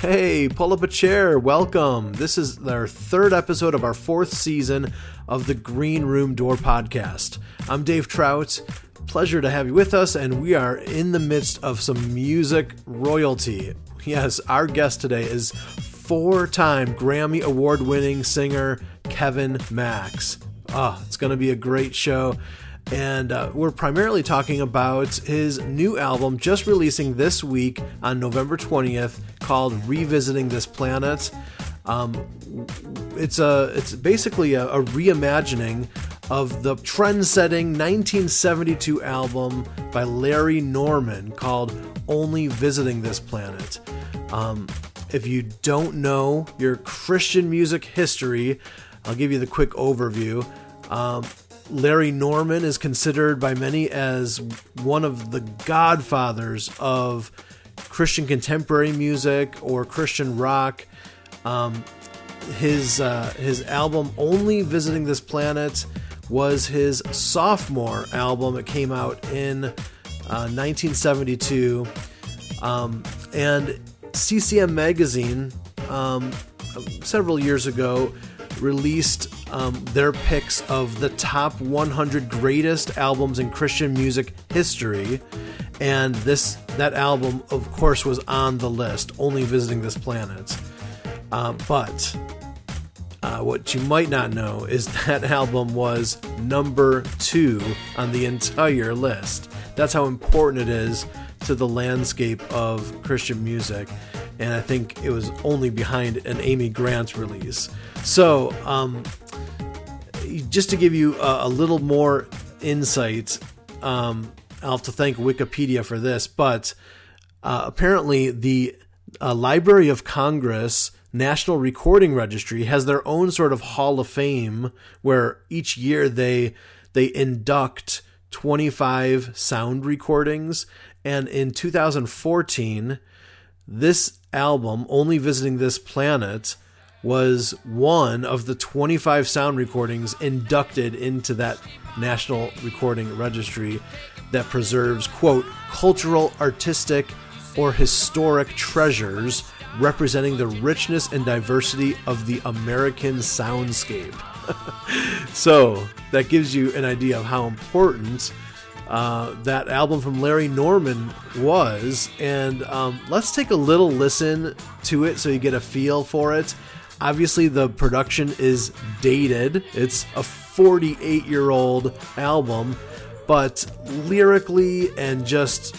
Hey, pull up a chair. Welcome. This is our third episode of our fourth season of the Green Room Door podcast. I'm Dave Trout. Pleasure to have you with us, and we are in the midst of some music royalty. Yes, our guest today is four time Grammy Award winning singer Kevin Max. Ah, oh, it's going to be a great show and uh, we're primarily talking about his new album just releasing this week on November 20th called Revisiting This Planet. Um, it's a it's basically a, a reimagining of the trend-setting 1972 album by Larry Norman called Only Visiting This Planet. Um, if you don't know your Christian music history, I'll give you the quick overview. Um, Larry Norman is considered by many as one of the godfathers of Christian contemporary music or Christian rock. Um, his uh, his album "Only Visiting This Planet" was his sophomore album. It came out in uh, 1972, um, and CCM magazine um, several years ago released um, their picks of the top 100 greatest albums in Christian music history, and this that album, of course, was on the list. Only visiting this planet, uh, but. Uh, what you might not know is that album was number two on the entire list. That's how important it is to the landscape of Christian music and I think it was only behind an Amy Grant release. So, um, just to give you a, a little more insight, um, I'll have to thank Wikipedia for this, but uh, apparently the uh, Library of Congress National Recording Registry has their own sort of Hall of Fame where each year they they induct 25 sound recordings and in 2014 this album, Only Visiting This Planet, was one of the 25 sound recordings inducted into that National Recording Registry that preserves, quote, cultural, artistic, or historic treasures representing the richness and diversity of the American soundscape. so that gives you an idea of how important uh, that album from Larry Norman was. And um, let's take a little listen to it so you get a feel for it. Obviously, the production is dated, it's a 48 year old album, but lyrically and just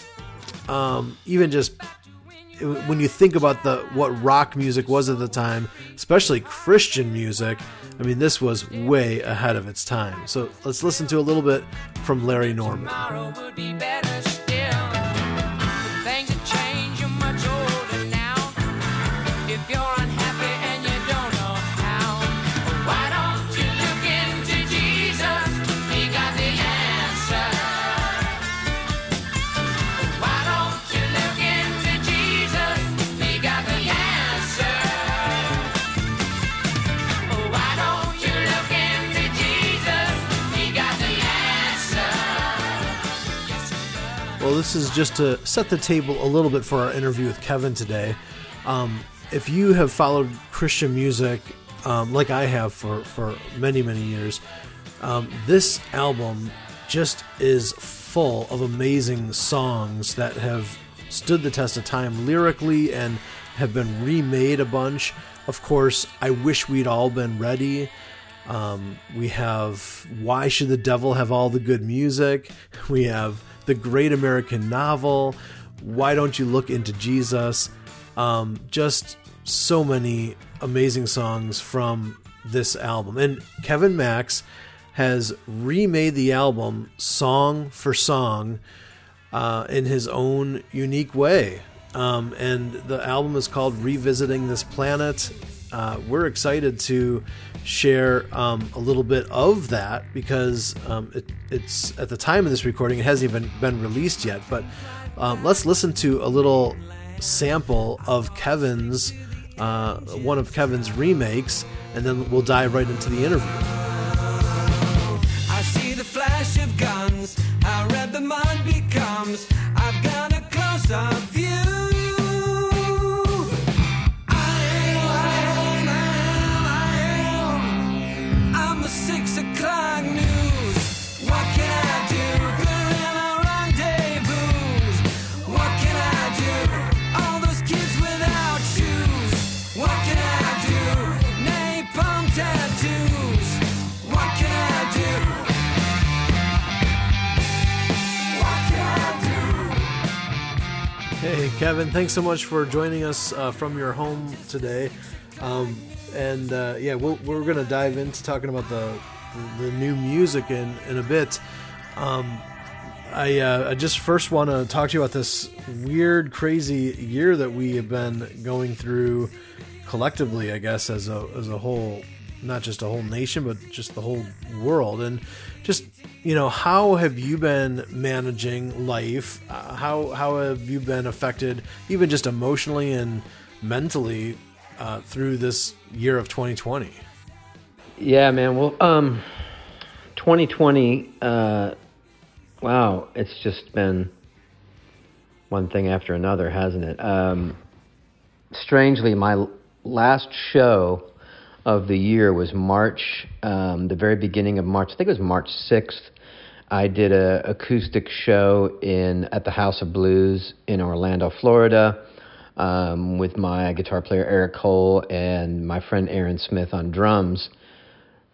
um, even just when you think about the what rock music was at the time, especially Christian music, I mean, this was way ahead of its time. So let's listen to a little bit from Larry Norman. This is just to set the table a little bit for our interview with Kevin today. Um, if you have followed Christian music um, like I have for, for many, many years, um, this album just is full of amazing songs that have stood the test of time lyrically and have been remade a bunch. Of course, I wish we'd all been ready. Um, we have Why Should the Devil Have All the Good Music? We have the great American novel. Why don't you look into Jesus? Um, just so many amazing songs from this album. And Kevin Max has remade the album song for song uh, in his own unique way. Um, and the album is called Revisiting This Planet. Uh, we're excited to share um, a little bit of that because um, it, it's at the time of this recording, it hasn't even been released yet. But um, let's listen to a little sample of Kevin's, uh, one of Kevin's remakes, and then we'll dive right into the interview. I see the flash of guns, the becomes. I've got a close up Kevin, thanks so much for joining us uh, from your home today. Um, and uh, yeah, we'll, we're going to dive into talking about the the new music in, in a bit. Um, I, uh, I just first want to talk to you about this weird, crazy year that we have been going through collectively, I guess, as a, as a whole, not just a whole nation, but just the whole world. And just, you know, how have you been managing life? Uh, how, how have you been affected, even just emotionally and mentally, uh, through this year of 2020? Yeah, man. Well, um, 2020. Uh, wow, it's just been one thing after another, hasn't it? Um, strangely, my last show of the year was March, um, the very beginning of March. I think it was March 6th. I did a acoustic show in at the House of Blues in Orlando, Florida, um, with my guitar player Eric Cole and my friend Aaron Smith on drums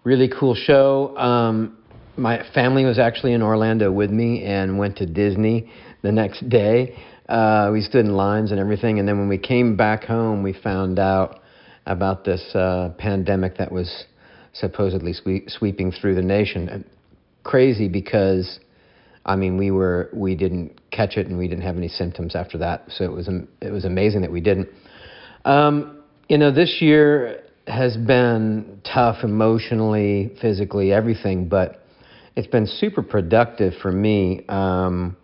really cool show. Um, my family was actually in Orlando with me and went to Disney the next day. Uh, we stood in lines and everything, and then when we came back home, we found out about this uh, pandemic that was supposedly sweep, sweeping through the nation. Crazy because, I mean, we were we didn't catch it and we didn't have any symptoms after that, so it was it was amazing that we didn't. Um, you know, this year has been tough emotionally, physically, everything, but it's been super productive for me. Um,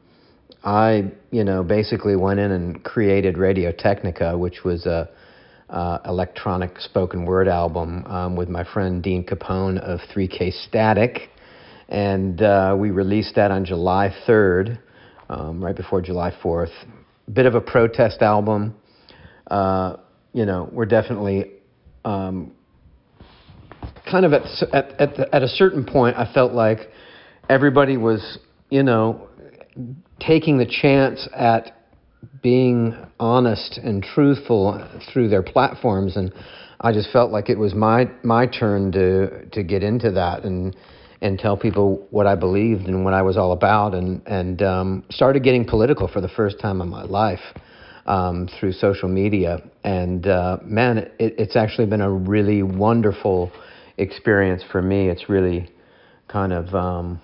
I, you know, basically went in and created Radio Technica, which was a uh, electronic spoken word album um, with my friend Dean Capone of 3K Static, and uh, we released that on July 3rd, um, right before July 4th. Bit of a protest album. Uh, you know, we're definitely um, kind of at at at, the, at a certain point, I felt like everybody was, you know, taking the chance at being honest and truthful through their platforms, and I just felt like it was my my turn to to get into that and and tell people what I believed and what I was all about, and and um, started getting political for the first time in my life um, through social media. And uh, man, it, it's actually been a really wonderful experience for me. It's really kind of, um,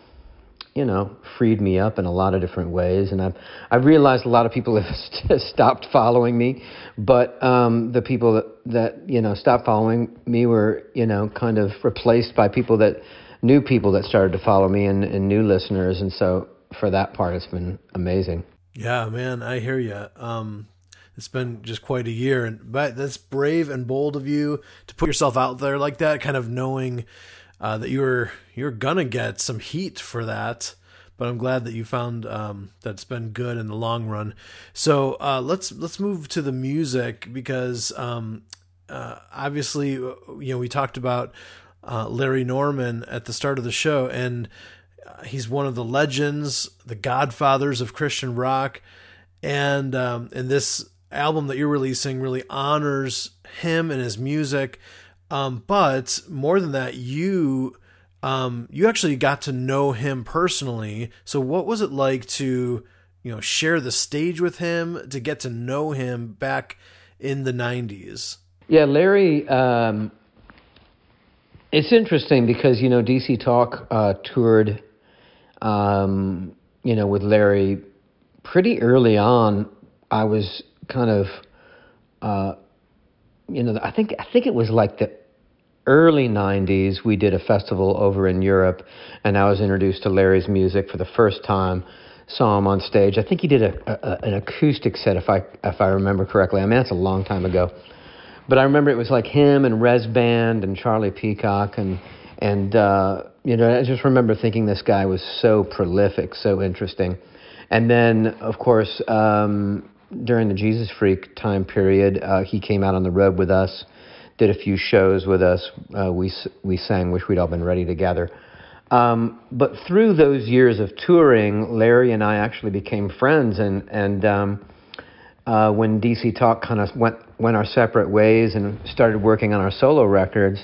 you know, freed me up in a lot of different ways. And I've, I've realized a lot of people have stopped following me, but um, the people that, that, you know, stopped following me were, you know, kind of replaced by people that, new people that started to follow me and, and new listeners. And so for that part, it's been amazing. Yeah, man, I hear you. Um, it's been just quite a year, and but that's brave and bold of you to put yourself out there like that, kind of knowing uh, that you're you're gonna get some heat for that. But I'm glad that you found um, that it's been good in the long run. So uh, let's let's move to the music because um, uh, obviously you know we talked about uh, Larry Norman at the start of the show, and he's one of the legends, the godfathers of Christian rock, and um, and this album that you're releasing really honors him and his music. Um, but more than that, you um, you actually got to know him personally. So what was it like to you know share the stage with him to get to know him back in the '90s? Yeah, Larry. Um, it's interesting because you know DC Talk uh, toured um, you know, with Larry, pretty early on, I was kind of, uh, you know, I think I think it was like the early '90s. We did a festival over in Europe, and I was introduced to Larry's music for the first time. Saw him on stage. I think he did a, a, an acoustic set, if I if I remember correctly. I mean, that's a long time ago, but I remember it was like him and Rez Band and Charlie Peacock and and uh, you know, I just remember thinking this guy was so prolific, so interesting. And then, of course, um, during the Jesus Freak time period, uh, he came out on the road with us, did a few shows with us. Uh, we we sang "Wish We'd All Been Ready Together." Um, but through those years of touring, Larry and I actually became friends, and and um, uh, when DC Talk kind of went went our separate ways and started working on our solo records,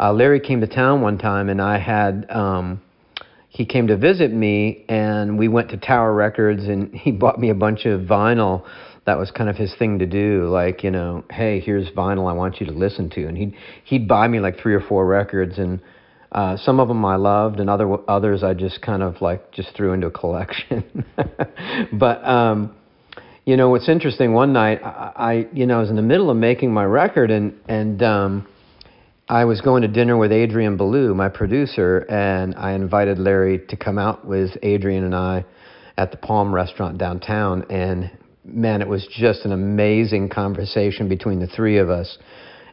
uh, Larry came to town one time, and I had um, he came to visit me, and we went to Tower Records, and he bought me a bunch of vinyl. That was kind of his thing to do, like you know, hey, here's vinyl I want you to listen to, and he'd he'd buy me like three or four records, and uh, some of them I loved, and other others I just kind of like just threw into a collection. but um, you know, what's interesting? One night, I, I, you know, I was in the middle of making my record, and and um, I was going to dinner with Adrian Belew, my producer, and I invited Larry to come out with Adrian and I at the Palm Restaurant downtown, and man, it was just an amazing conversation between the three of us.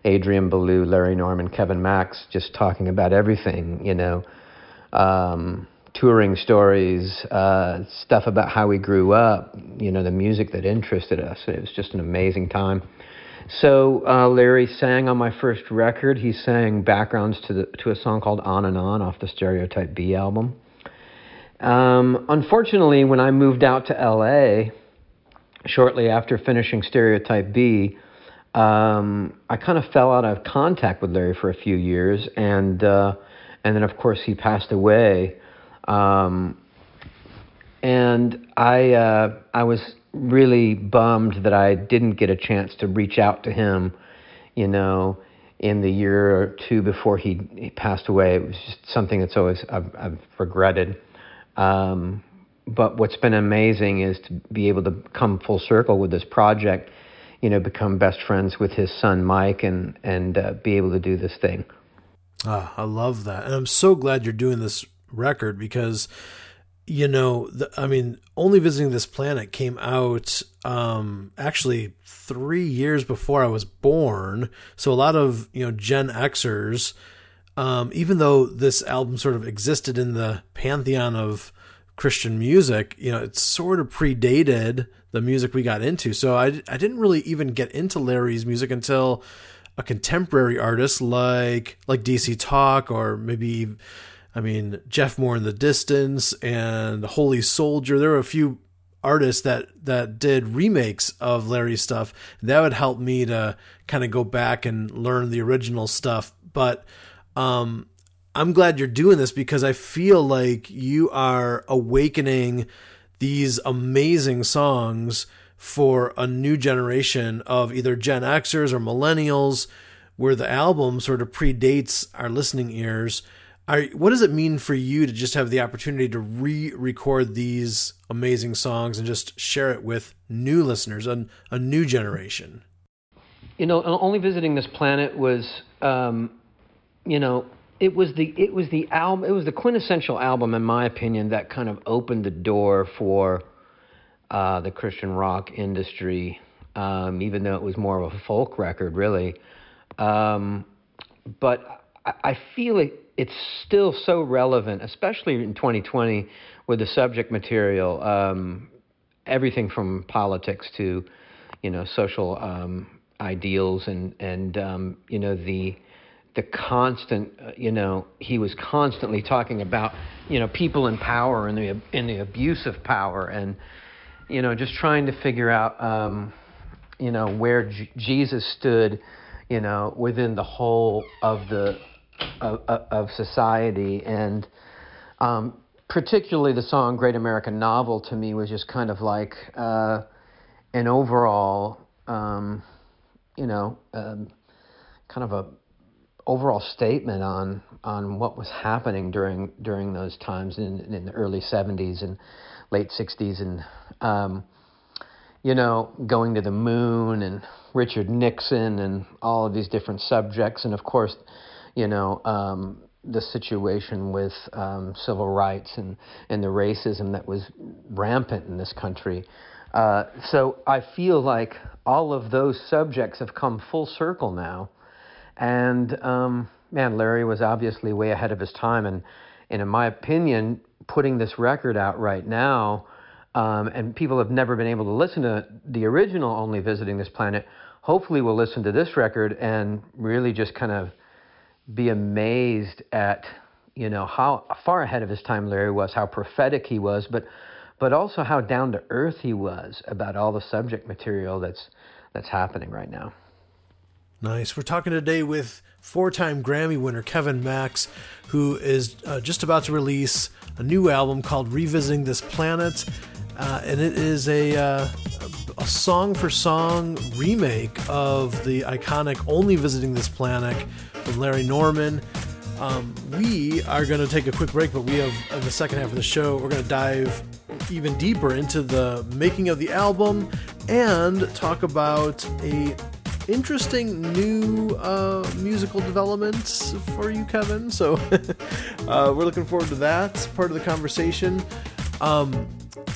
Adrian Belew, Larry Norman, Kevin Max, just talking about everything, you know, um, touring stories, uh, stuff about how we grew up, you know, the music that interested us. It was just an amazing time. So uh, Larry sang on my first record. He sang backgrounds to the to a song called "On and On" off the Stereotype Be album. Um, unfortunately, when I moved out to LA, shortly after finishing Stereotype Be, um, I kind of fell out of contact with Larry for a few years, and uh, and then of course he passed away. Um, and I uh, I was really bummed that I didn't get a chance to reach out to him, you know, in the year or two before he, he passed away. It was just something that's always I've, I've regretted. Um, but what's been amazing is to be able to come full circle with this project, you know, become best friends with his son Mike, and and uh, be able to do this thing. Ah, I love that. And I'm so glad you're doing this record because, you know, the, I mean, Only Visiting This Planet came out um, actually three years before I was born. So a lot of, you know, Gen Xers, um, even though this album sort of existed in the pantheon of Christian music, you know, it sort of predated the music we got into. So I, I didn't really even get into Larry's music until a contemporary artist like like DC Talk or maybe I mean Jeff Moore in the Distance and Holy Soldier. There were a few artists that that did remakes of Larry's stuff. That would help me to kind of go back and learn the original stuff. But um, I'm glad you're doing this because I feel like you are awakening these amazing songs for a new generation of either Gen Xers or millennials, where the album sort of predates our listening ears. Are, what does it mean for you to just have the opportunity to re-record these amazing songs and just share it with new listeners, a, a new generation? You know, only visiting this planet was, um, you know, it was the it was the album it was the quintessential album in my opinion that kind of opened the door for uh, the Christian rock industry, um, even though it was more of a folk record, really. Um, but I, I feel it, it's still so relevant, especially in 2020 with the subject material, um, everything from politics to, you know, social um, ideals and and um, you know the the constant, uh, you know, he was constantly talking about, you know, people in power and the and the abuse of power and you know, just trying to figure out, um, you know, where J- Jesus stood, you know, within the whole of the of, of society, and um, particularly the song "Great American Novel" to me was just kind of like uh, an overall, um, you know, um, kind of a overall statement on on what was happening during during those times in in the early 70s and late 60s and um, you know going to the moon and Richard Nixon and all of these different subjects. And of course you know um, the situation with um, civil rights and and the racism that was rampant in this country. Uh, so I feel like all of those subjects have come full circle now and um, man, Larry was obviously way ahead of his time, and, and in my opinion, putting this record out right now, um, and people have never been able to listen to the original "Only Visiting This Planet." hopefully will listen to this record and really just kind of be amazed at you know how far ahead of his time Larry was, how prophetic he was, but but also how down to earth he was about all the subject material that's that's happening right now. Nice. We're talking today with four-time Grammy winner Kevin Max, who is uh, just about to release a new album called "Revisiting This Planet," uh, and it is a uh, a song for song remake of the iconic "Only Visiting This Planet" from Larry Norman. Um, we are going to take a quick break, but we have in the second half of the show, we're going to dive even deeper into the making of the album and talk about a interesting new uh, musical developments for you, Kevin. So uh, we're looking forward to that part of the conversation. Um,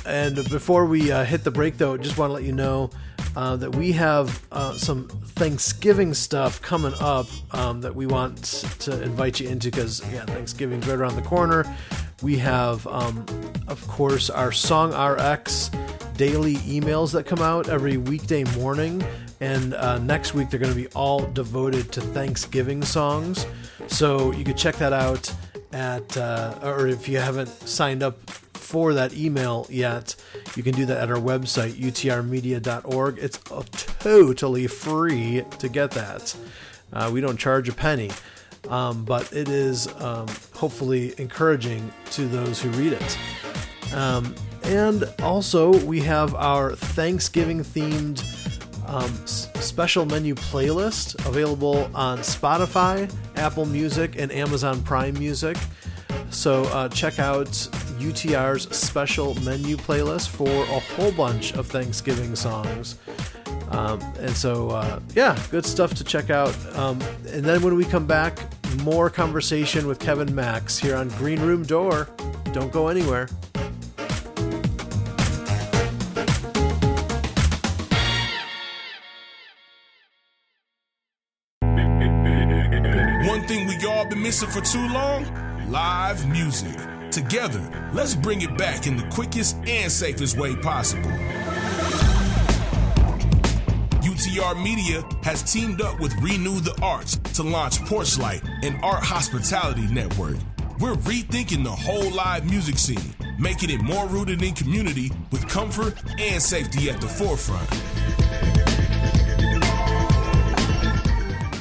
and before we uh, hit the break, though, just want to let you know uh, that we have uh, some Thanksgiving stuff coming up um, that we want to invite you into because, yeah, Thanksgiving's right around the corner. We have, um, of course, our Song RX daily emails that come out every weekday morning. And uh, next week, they're going to be all devoted to Thanksgiving songs. So you could check that out at, uh, or if you haven't signed up for that email yet, you can do that at our website, utrmedia.org. It's totally free to get that. Uh, we don't charge a penny, um, but it is um, hopefully encouraging to those who read it. Um, and also, we have our Thanksgiving themed um, s- special menu playlist available on Spotify, Apple Music, and Amazon Prime Music. So uh, check out UTR's special menu playlist for a whole bunch of Thanksgiving songs. Um, and so, uh, yeah, good stuff to check out. Um, and then when we come back, more conversation with Kevin Max here on Green Room Door. Don't go anywhere. One thing we all been missing for too long live music. Together, let's bring it back in the quickest and safest way possible. UTR Media has teamed up with Renew the Arts to launch Porchlight, an art hospitality network. We're rethinking the whole live music scene, making it more rooted in community with comfort and safety at the forefront.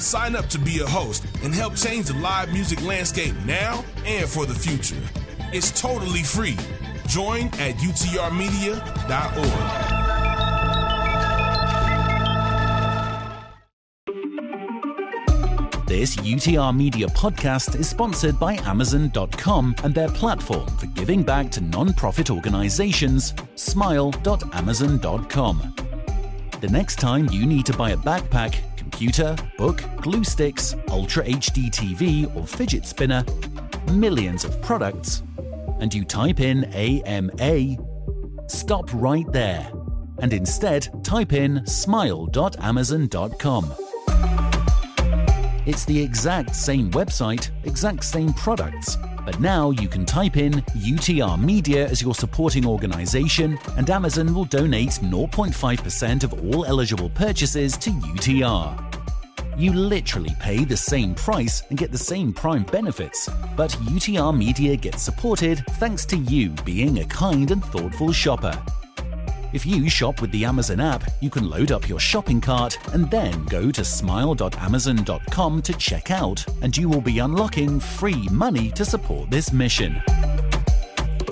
Sign up to be a host and help change the live music landscape now and for the future. It's totally free. Join at utrmedia.org. This UTR Media podcast is sponsored by Amazon.com and their platform for giving back to non-profit organizations, smile.amazon.com. The next time you need to buy a backpack, computer, book, glue sticks, Ultra HD TV, or fidget spinner, millions of products, and you type in AMA, stop right there and instead type in smile.amazon.com. It's the exact same website, exact same products, but now you can type in UTR Media as your supporting organization, and Amazon will donate 0.5% of all eligible purchases to UTR. You literally pay the same price and get the same Prime benefits, but UTR Media gets supported thanks to you being a kind and thoughtful shopper. If you shop with the Amazon app, you can load up your shopping cart and then go to smile.amazon.com to check out, and you will be unlocking free money to support this mission.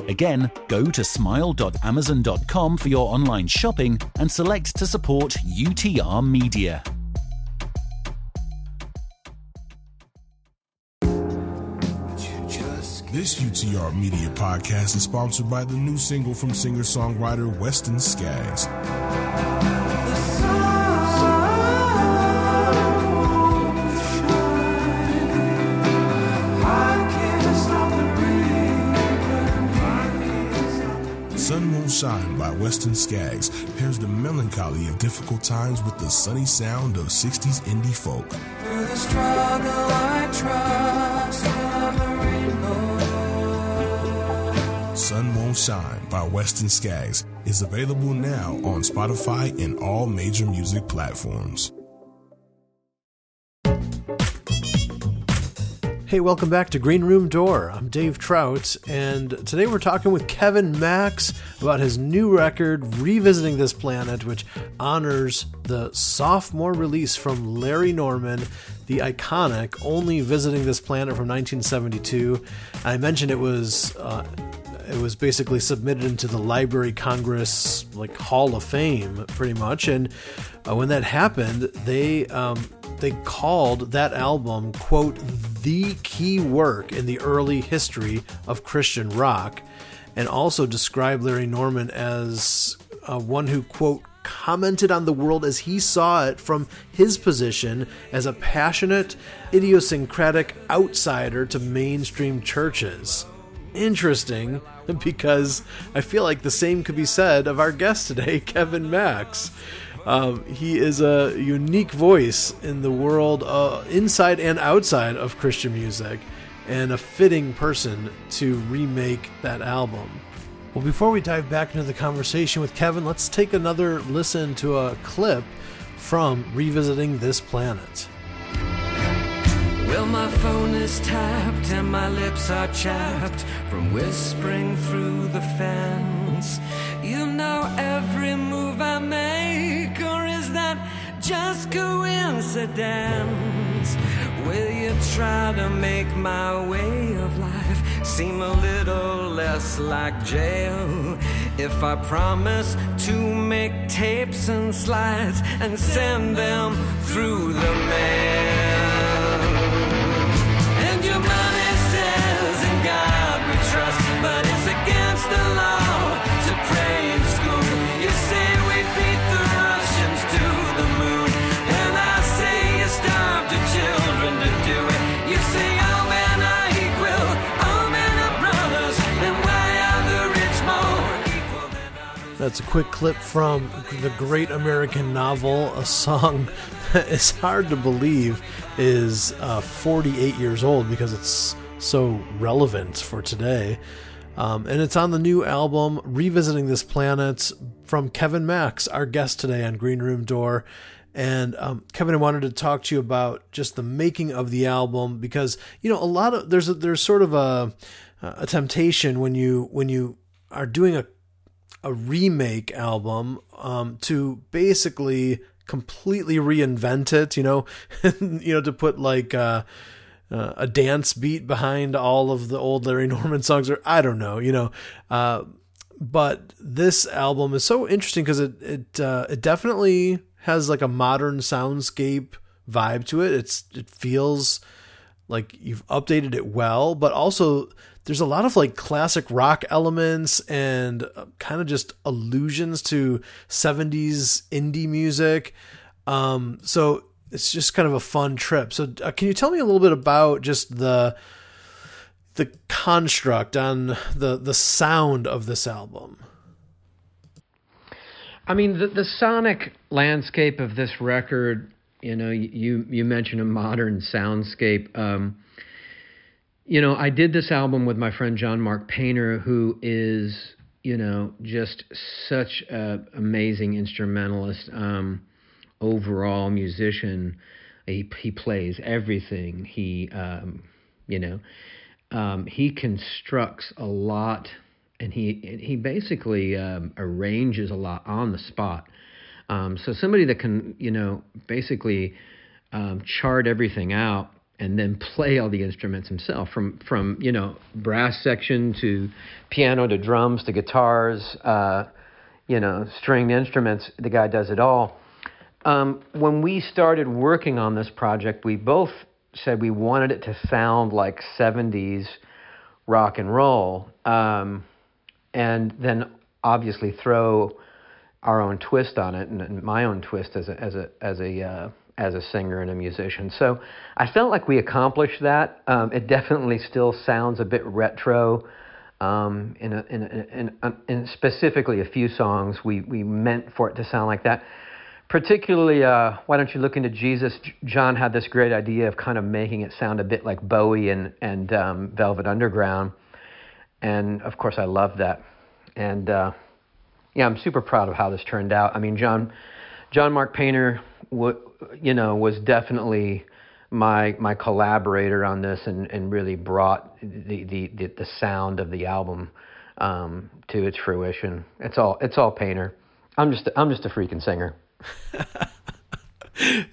Again, go to smile.amazon.com for your online shopping and select to support UTR Media. This UTR Media podcast is sponsored by the new single from singer songwriter Weston Skaggs. Sun Won't Shine by Weston Skaggs pairs the melancholy of difficult times with the sunny sound of 60s indie folk. Sun Won't Shine by Weston Skaggs is available now on Spotify and all major music platforms. Hey, welcome back to Green Room Door. I'm Dave Trout, and today we're talking with Kevin Max about his new record, Revisiting This Planet, which honors the sophomore release from Larry Norman, the iconic Only Visiting This Planet from 1972. I mentioned it was uh, it was basically submitted into the Library Congress like Hall of Fame, pretty much. And uh, when that happened, they um, they called that album quote the key work in the early history of Christian rock, and also described Larry Norman as uh, one who quote commented on the world as he saw it from his position as a passionate, idiosyncratic outsider to mainstream churches interesting because I feel like the same could be said of our guest today, Kevin Max. Um, he is a unique voice in the world, uh, inside and outside of Christian music, and a fitting person to remake that album. Well, before we dive back into the conversation with Kevin, let's take another listen to a clip from Revisiting This Planet. Well, my phone is tapped and my lips are chapped from whispering through the fence. You know every move I make, or is that just coincidence? Will you try to make my way of life seem a little less like jail? If I promise to make tapes and slides and send them through the mail. That's a quick clip from the great American novel, a song that is hard to believe is uh, 48 years old because it's so relevant for today. Um, and it's on the new album, Revisiting This Planet, from Kevin Max, our guest today on Green Room Door. And um, Kevin, I wanted to talk to you about just the making of the album because you know a lot of there's a, there's sort of a a temptation when you when you are doing a a remake album um, to basically completely reinvent it. You know, you know to put like uh, uh, a dance beat behind all of the old Larry Norman songs, or I don't know. You know, uh, but this album is so interesting because it it uh, it definitely has like a modern soundscape vibe to it. It's it feels like you've updated it well, but also there's a lot of like classic rock elements and kind of just allusions to 70s indie music. Um, so it's just kind of a fun trip. So uh, can you tell me a little bit about just the the construct on the the sound of this album? I mean, the, the sonic landscape of this record, you know, you you mentioned a modern soundscape. Um, you know, I did this album with my friend John Mark Painter, who is, you know, just such an amazing instrumentalist, um, overall musician. He he plays everything. He, um, you know, um, he constructs a lot, and he he basically um, arranges a lot on the spot. Um, so somebody that can, you know, basically um, chart everything out and then play all the instruments himself from from you know brass section to piano to drums to guitars uh, you know stringed instruments. The guy does it all. Um, when we started working on this project we both said we wanted it to sound like 70s rock and roll um, and then obviously throw our own twist on it and, and my own twist as a as a as a uh, as a singer and a musician. So I felt like we accomplished that. Um, it definitely still sounds a bit retro. Um, in, a, in, a, in, a, in, specifically a few songs, we, we meant for it to sound like that. Particularly, uh, Why Don't You Look Into Jesus? John had this great idea of kind of making it sound a bit like Bowie and, and um, Velvet Underground. And of course, I love that. And uh, yeah, I'm super proud of how this turned out. I mean, John, John Mark Painter, you know, was definitely my my collaborator on this and, and really brought the, the, the, the sound of the album um, to its fruition. It's all it's all Painter. I'm just I'm just a freaking singer.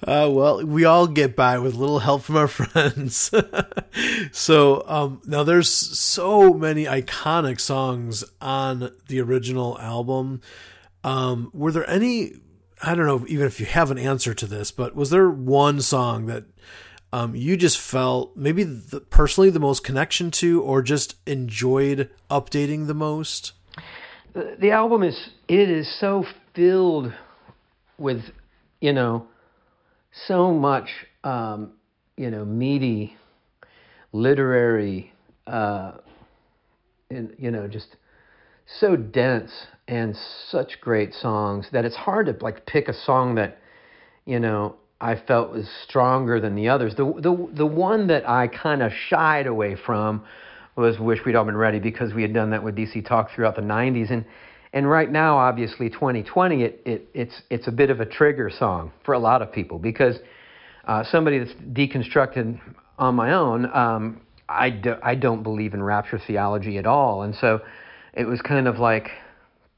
Uh, well, we all get by with a little help from our friends. so um, now there's so many iconic songs on the original album. Um, were there any? I don't know, even if you have an answer to this, but was there one song that um, you just felt maybe the, personally the most connection to, or just enjoyed updating the most? The, album is it is so filled with you know so much, um, you know, meaty, literary, uh, and you know, just so dense and such great songs that it's hard to like pick a song that, you know, I felt was stronger than the others. The the the one that I kind of shied away from was "Wish We'd All Been Ready" because we had done that with DC Talk throughout the '90s, and and right now, obviously, 2020, it, it, it's, it's a bit of a trigger song for a lot of people because uh, somebody that's deconstructed on my own, um, I, do, I don't believe in rapture theology at all. And so it was kind of like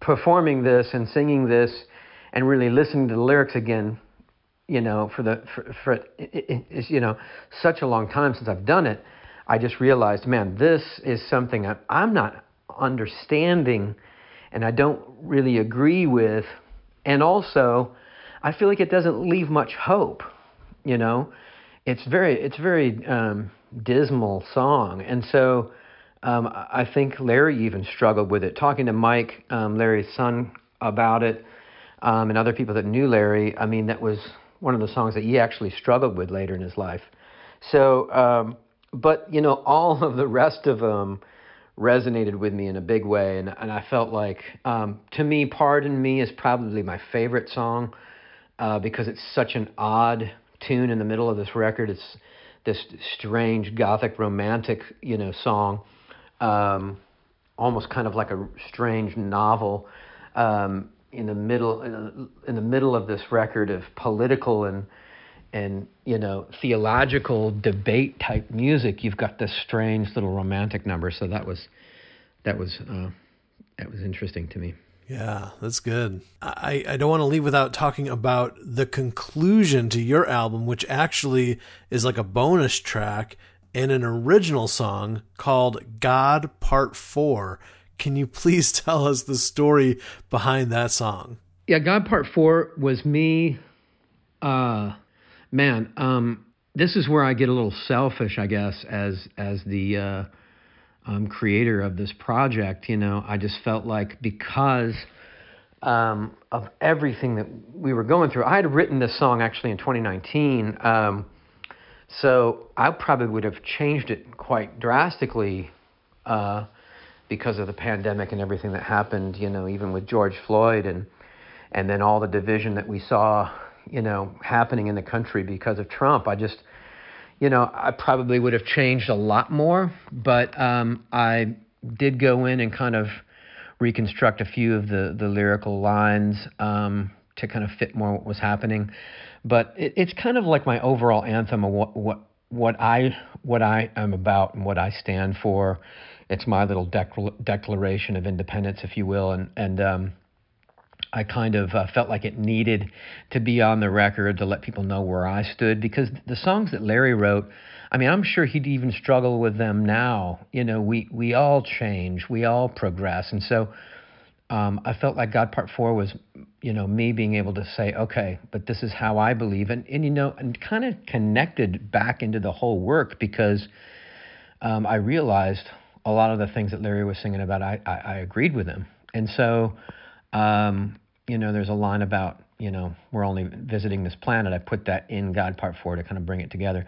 performing this and singing this and really listening to the lyrics again, you know, for the, for, for it, it, it's, you know, such a long time since I've done it. I just realized, man, this is something I, I'm not understanding and I don't really agree with. And also, I feel like it doesn't leave much hope. You know, it's very it's very um, dismal song, and so um, I think Larry even struggled with it. Talking to Mike, um, Larry's son, about it, um, and other people that knew Larry, I mean, that was one of the songs that he actually struggled with later in his life. So, um, but you know, all of the rest of them resonated with me in a big way, and and I felt like um, to me, "Pardon Me" is probably my favorite song uh, because it's such an odd tune in the middle of this record. It's this strange gothic romantic, you know, song, um, almost kind of like a strange novel. Um, in the middle, in the, in the middle of this record of political and and you know theological debate type music, you've got this strange little romantic number. So that was that was uh, that was interesting to me. Yeah, that's good. I, I don't want to leave without talking about the conclusion to your album, which actually is like a bonus track and an original song called God Part 4. Can you please tell us the story behind that song? Yeah, God Part 4 was me. Uh, man, um, this is where I get a little selfish, I guess, as as the uh, um, creator of this project. You know, I just felt like because um, of everything that we were going through, I had written this song actually in 2019. Um, so I probably would have changed it quite drastically uh, because of the pandemic and everything that happened. You know, even with George Floyd and and then all the division that we saw you know, happening in the country because of Trump. I just, you know, I probably would have changed a lot more, but um, I did go in and kind of reconstruct a few of the the lyrical lines um, to kind of fit more what was happening. But it, it's kind of like my overall anthem of what what what I what I am about and what I stand for. It's my little declaration of independence, if you will, and and um, I kind of uh, felt like it needed to be on the record to let people know where I stood because the songs that Larry wrote, I mean, I'm sure he'd even struggle with them now. You know, we we all change, we all progress, and so um, I felt like God Part Four was, you know, me being able to say, okay, but this is how I believe, and and you know, and kind of connected back into the whole work because um, I realized a lot of the things that Larry was singing about, I I, I agreed with him, and so. Um, you know, there's a line about, you know, we're only visiting this planet. I put that in God Part 4 to kind of bring it together.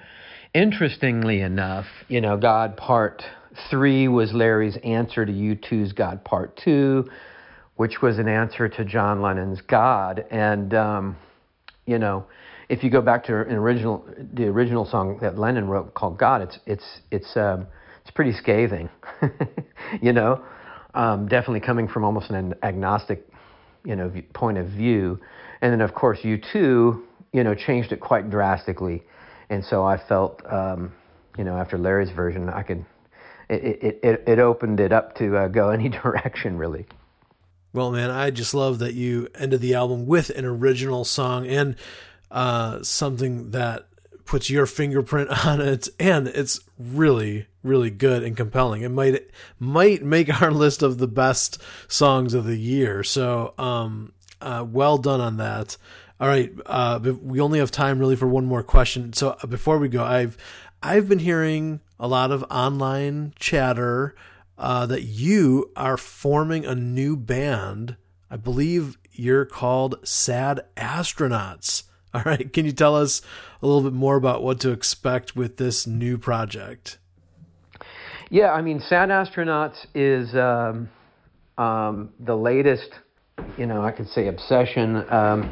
Interestingly enough, you know, God Part 3 was Larry's answer to U2's God Part 2, which was an answer to John Lennon's God. And, um, you know, if you go back to an original, the original song that Lennon wrote called God, it's, it's, it's, um, it's pretty scathing, you know, um, definitely coming from almost an agnostic you know point of view, and then of course U2 you know changed it quite drastically, and so I felt, um, you know, after Larry's version, I could. It it it, it opened it up to uh, go any direction, really. Well, man, I just love that you ended the album with an original song and uh, something that puts your fingerprint on it, and it's really, really good and compelling. It might might make our list of the best songs of the year. So, um, uh, well done on that. All right, uh, we only have time really for one more question. So uh, before we go, I've I've been hearing a lot of online chatter uh, that you are forming a new band. I believe you're called Sad Astronauts. All right, can you tell us a little bit more about what to expect with this new project? Yeah, I mean, Sad Astronauts is um, um, the latest, you know, I could say obsession. Um,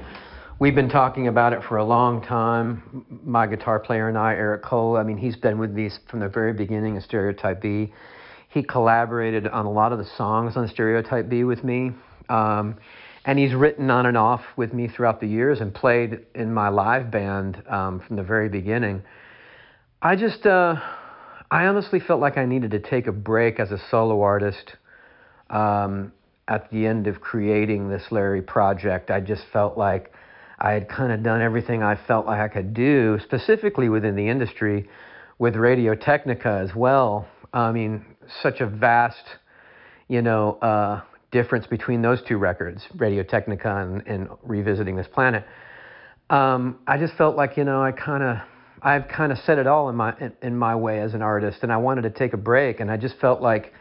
we've been talking about it for a long time. My guitar player and I, Erick Cole, I mean, he's been with me from the very beginning of Stereotype Be. He collaborated on a lot of the songs on Stereotype Be with me. Um, and he's written on and off with me throughout the years and played in my live band um, from the very beginning. I just, uh, I honestly felt like I needed to take a break as a solo artist um, at the end of creating this Larry project. I just felt like I had kind of done everything I felt like I could do, specifically within the industry, with Radio Technica as well. I mean, such a vast, you know, uh, difference between those two records, Radio Technica and, and Revisiting This Planet. Um, I just felt like, you know, I kind of, I've kind of said it all in my in, in my way as an artist, and I wanted to take a break, and I just felt like,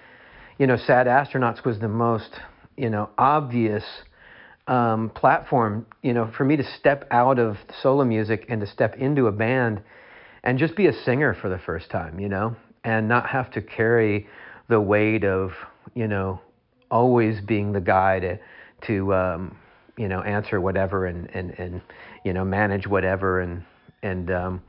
you know, Sad Astronauts was the most, you know, obvious um, platform, you know, for me to step out of solo music and to step into a band and just be a singer for the first time, you know, and not have to carry the weight of, you know, always being the guy to, to um, you know, answer whatever and, and, and, you know, manage whatever. And, and um,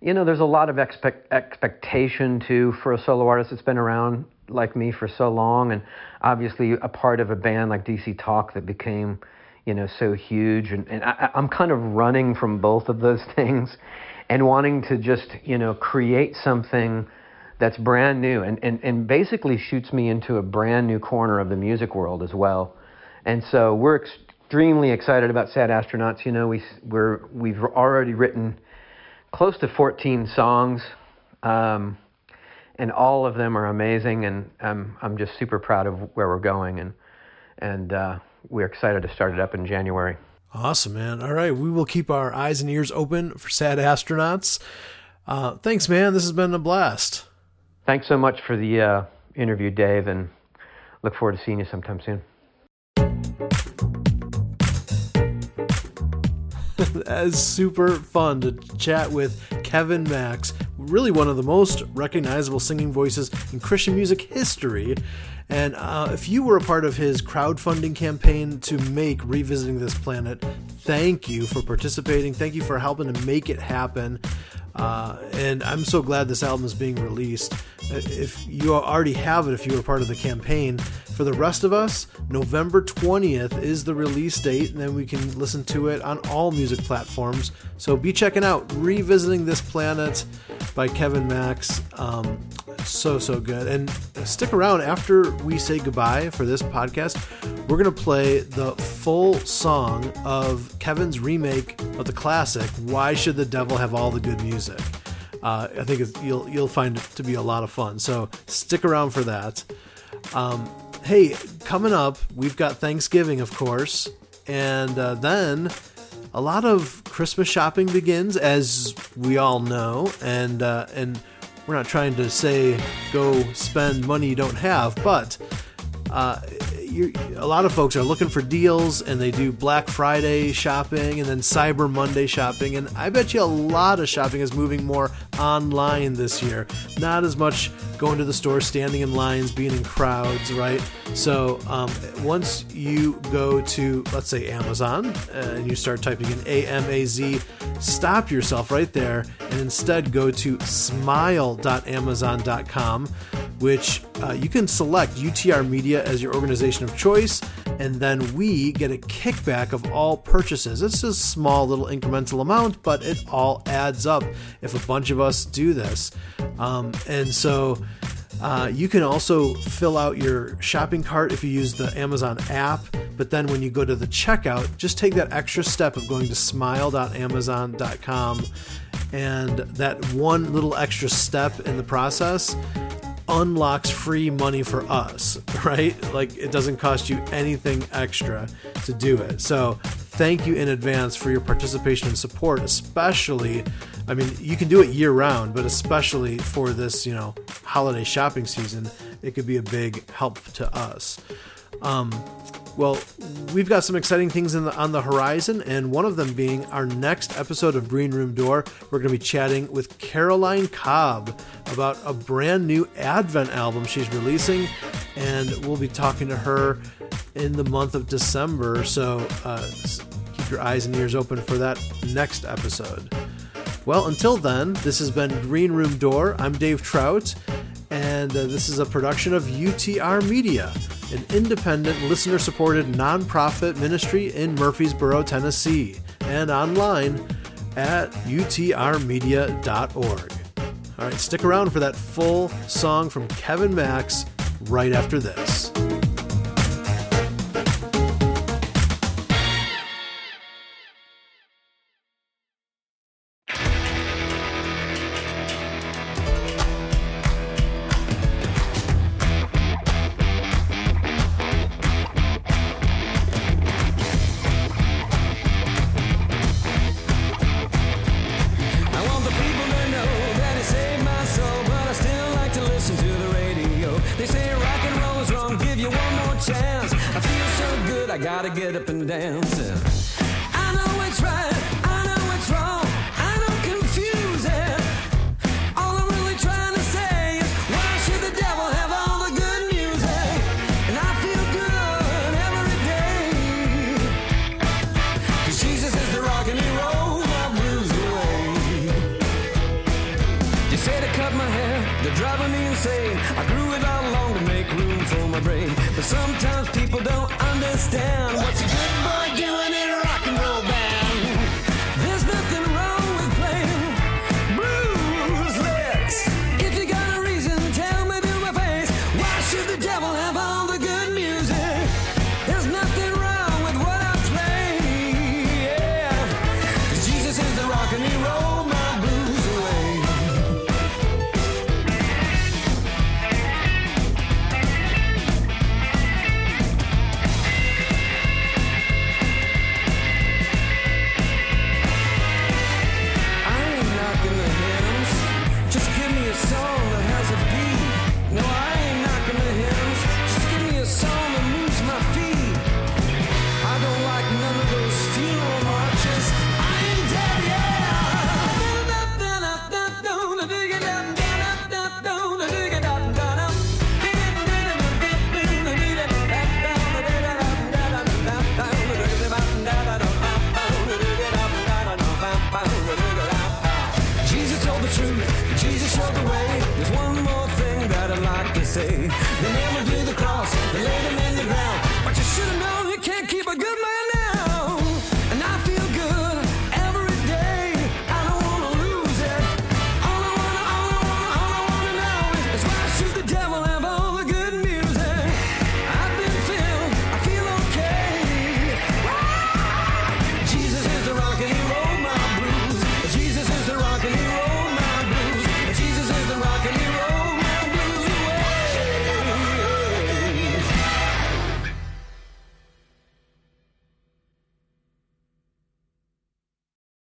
you know, there's a lot of expect, expectation too for a solo artist that's been around like me for so long, and obviously a part of a band like DC Talk that became, you know, so huge. And, and I, I'm kind of running from both of those things, and wanting to just, you know, create something that's brand new and, and, and basically shoots me into a brand new corner of the music world as well. And so we're extremely excited about Sad Astronauts. You know, we we're we've already written close to 14 songs. Um, and all of them are amazing, and I'm I'm just super proud of where we're going, and and uh, we're excited to start it up in January. Awesome, man. All right, we will keep our eyes and ears open for sad astronauts. Uh, thanks, man. This has been a blast. Thanks so much for the uh, interview, Dave, and look forward to seeing you sometime soon. that is super fun to chat with Kevin Max, really one of the most recognizable singing voices in Christian music history. And uh, if you were a part of his crowdfunding campaign to make Revisiting This Planet, thank you for participating. Thank you for helping to make it happen. Uh, and I'm so glad this album is being released. If you already have it, if you were part of the campaign, for the rest of us, November 20th is the release date, and then we can listen to it on all music platforms. So be checking out Revisiting This Planet by Kevin Max. Um, so, so good. And stick around after we say goodbye for this podcast. We're going to play the full song of Kevin's remake of the classic, Why Should the Devil Have All the Good Music? Uh, I think you'll you'll find it to be a lot of fun. So stick around for that. Um, hey, coming up, we've got Thanksgiving, of course, and uh, then a lot of Christmas shopping begins, as we all know, and uh, and we're not trying to say go spend money you don't have, but uh, a lot of folks are looking for deals and they do Black Friday shopping and then Cyber Monday shopping. And I bet you a lot of shopping is moving more online this year. Not as much going to the store, standing in lines, being in crowds, right? So um, once you go to, let's say, Amazon and you start typing in A M A Z, stop yourself right there and instead go to smile.amazon.com which uh, you can select UTR Media as your organization of choice, and then we get a kickback of all purchases. It's a small little incremental amount, but it all adds up if a bunch of us do this. Um, and so uh, you can also fill out your shopping cart if you use the Amazon app, but then when you go to the checkout, just take that extra step of going to smile.amazon.com, and that one little extra step in the process unlocks free money for us, right? Like it doesn't cost you anything extra to do it. So, thank you in advance for your participation and support, especially I mean, you can do it year round, but especially for this, you know, holiday shopping season, it could be a big help to us. Um, well, we've got some exciting things the, on the horizon, and one of them being our next episode of Green Room Door. We're going to be chatting with Caroline Cobb about a brand new Advent album she's releasing, and we'll be talking to her in the month of December. So uh, keep your eyes and ears open for that next episode. Well, until then, this has been Green Room Door. I'm Dave Trout, and uh, this is a production of UTR Media, an independent, listener supported nonprofit ministry in Murfreesboro, Tennessee, and online at utrmedia.org. All right, stick around for that full song from Kevin Max right after this. They say rock and roll is wrong, give you one more chance. I feel so good, I gotta get up and dance. Understand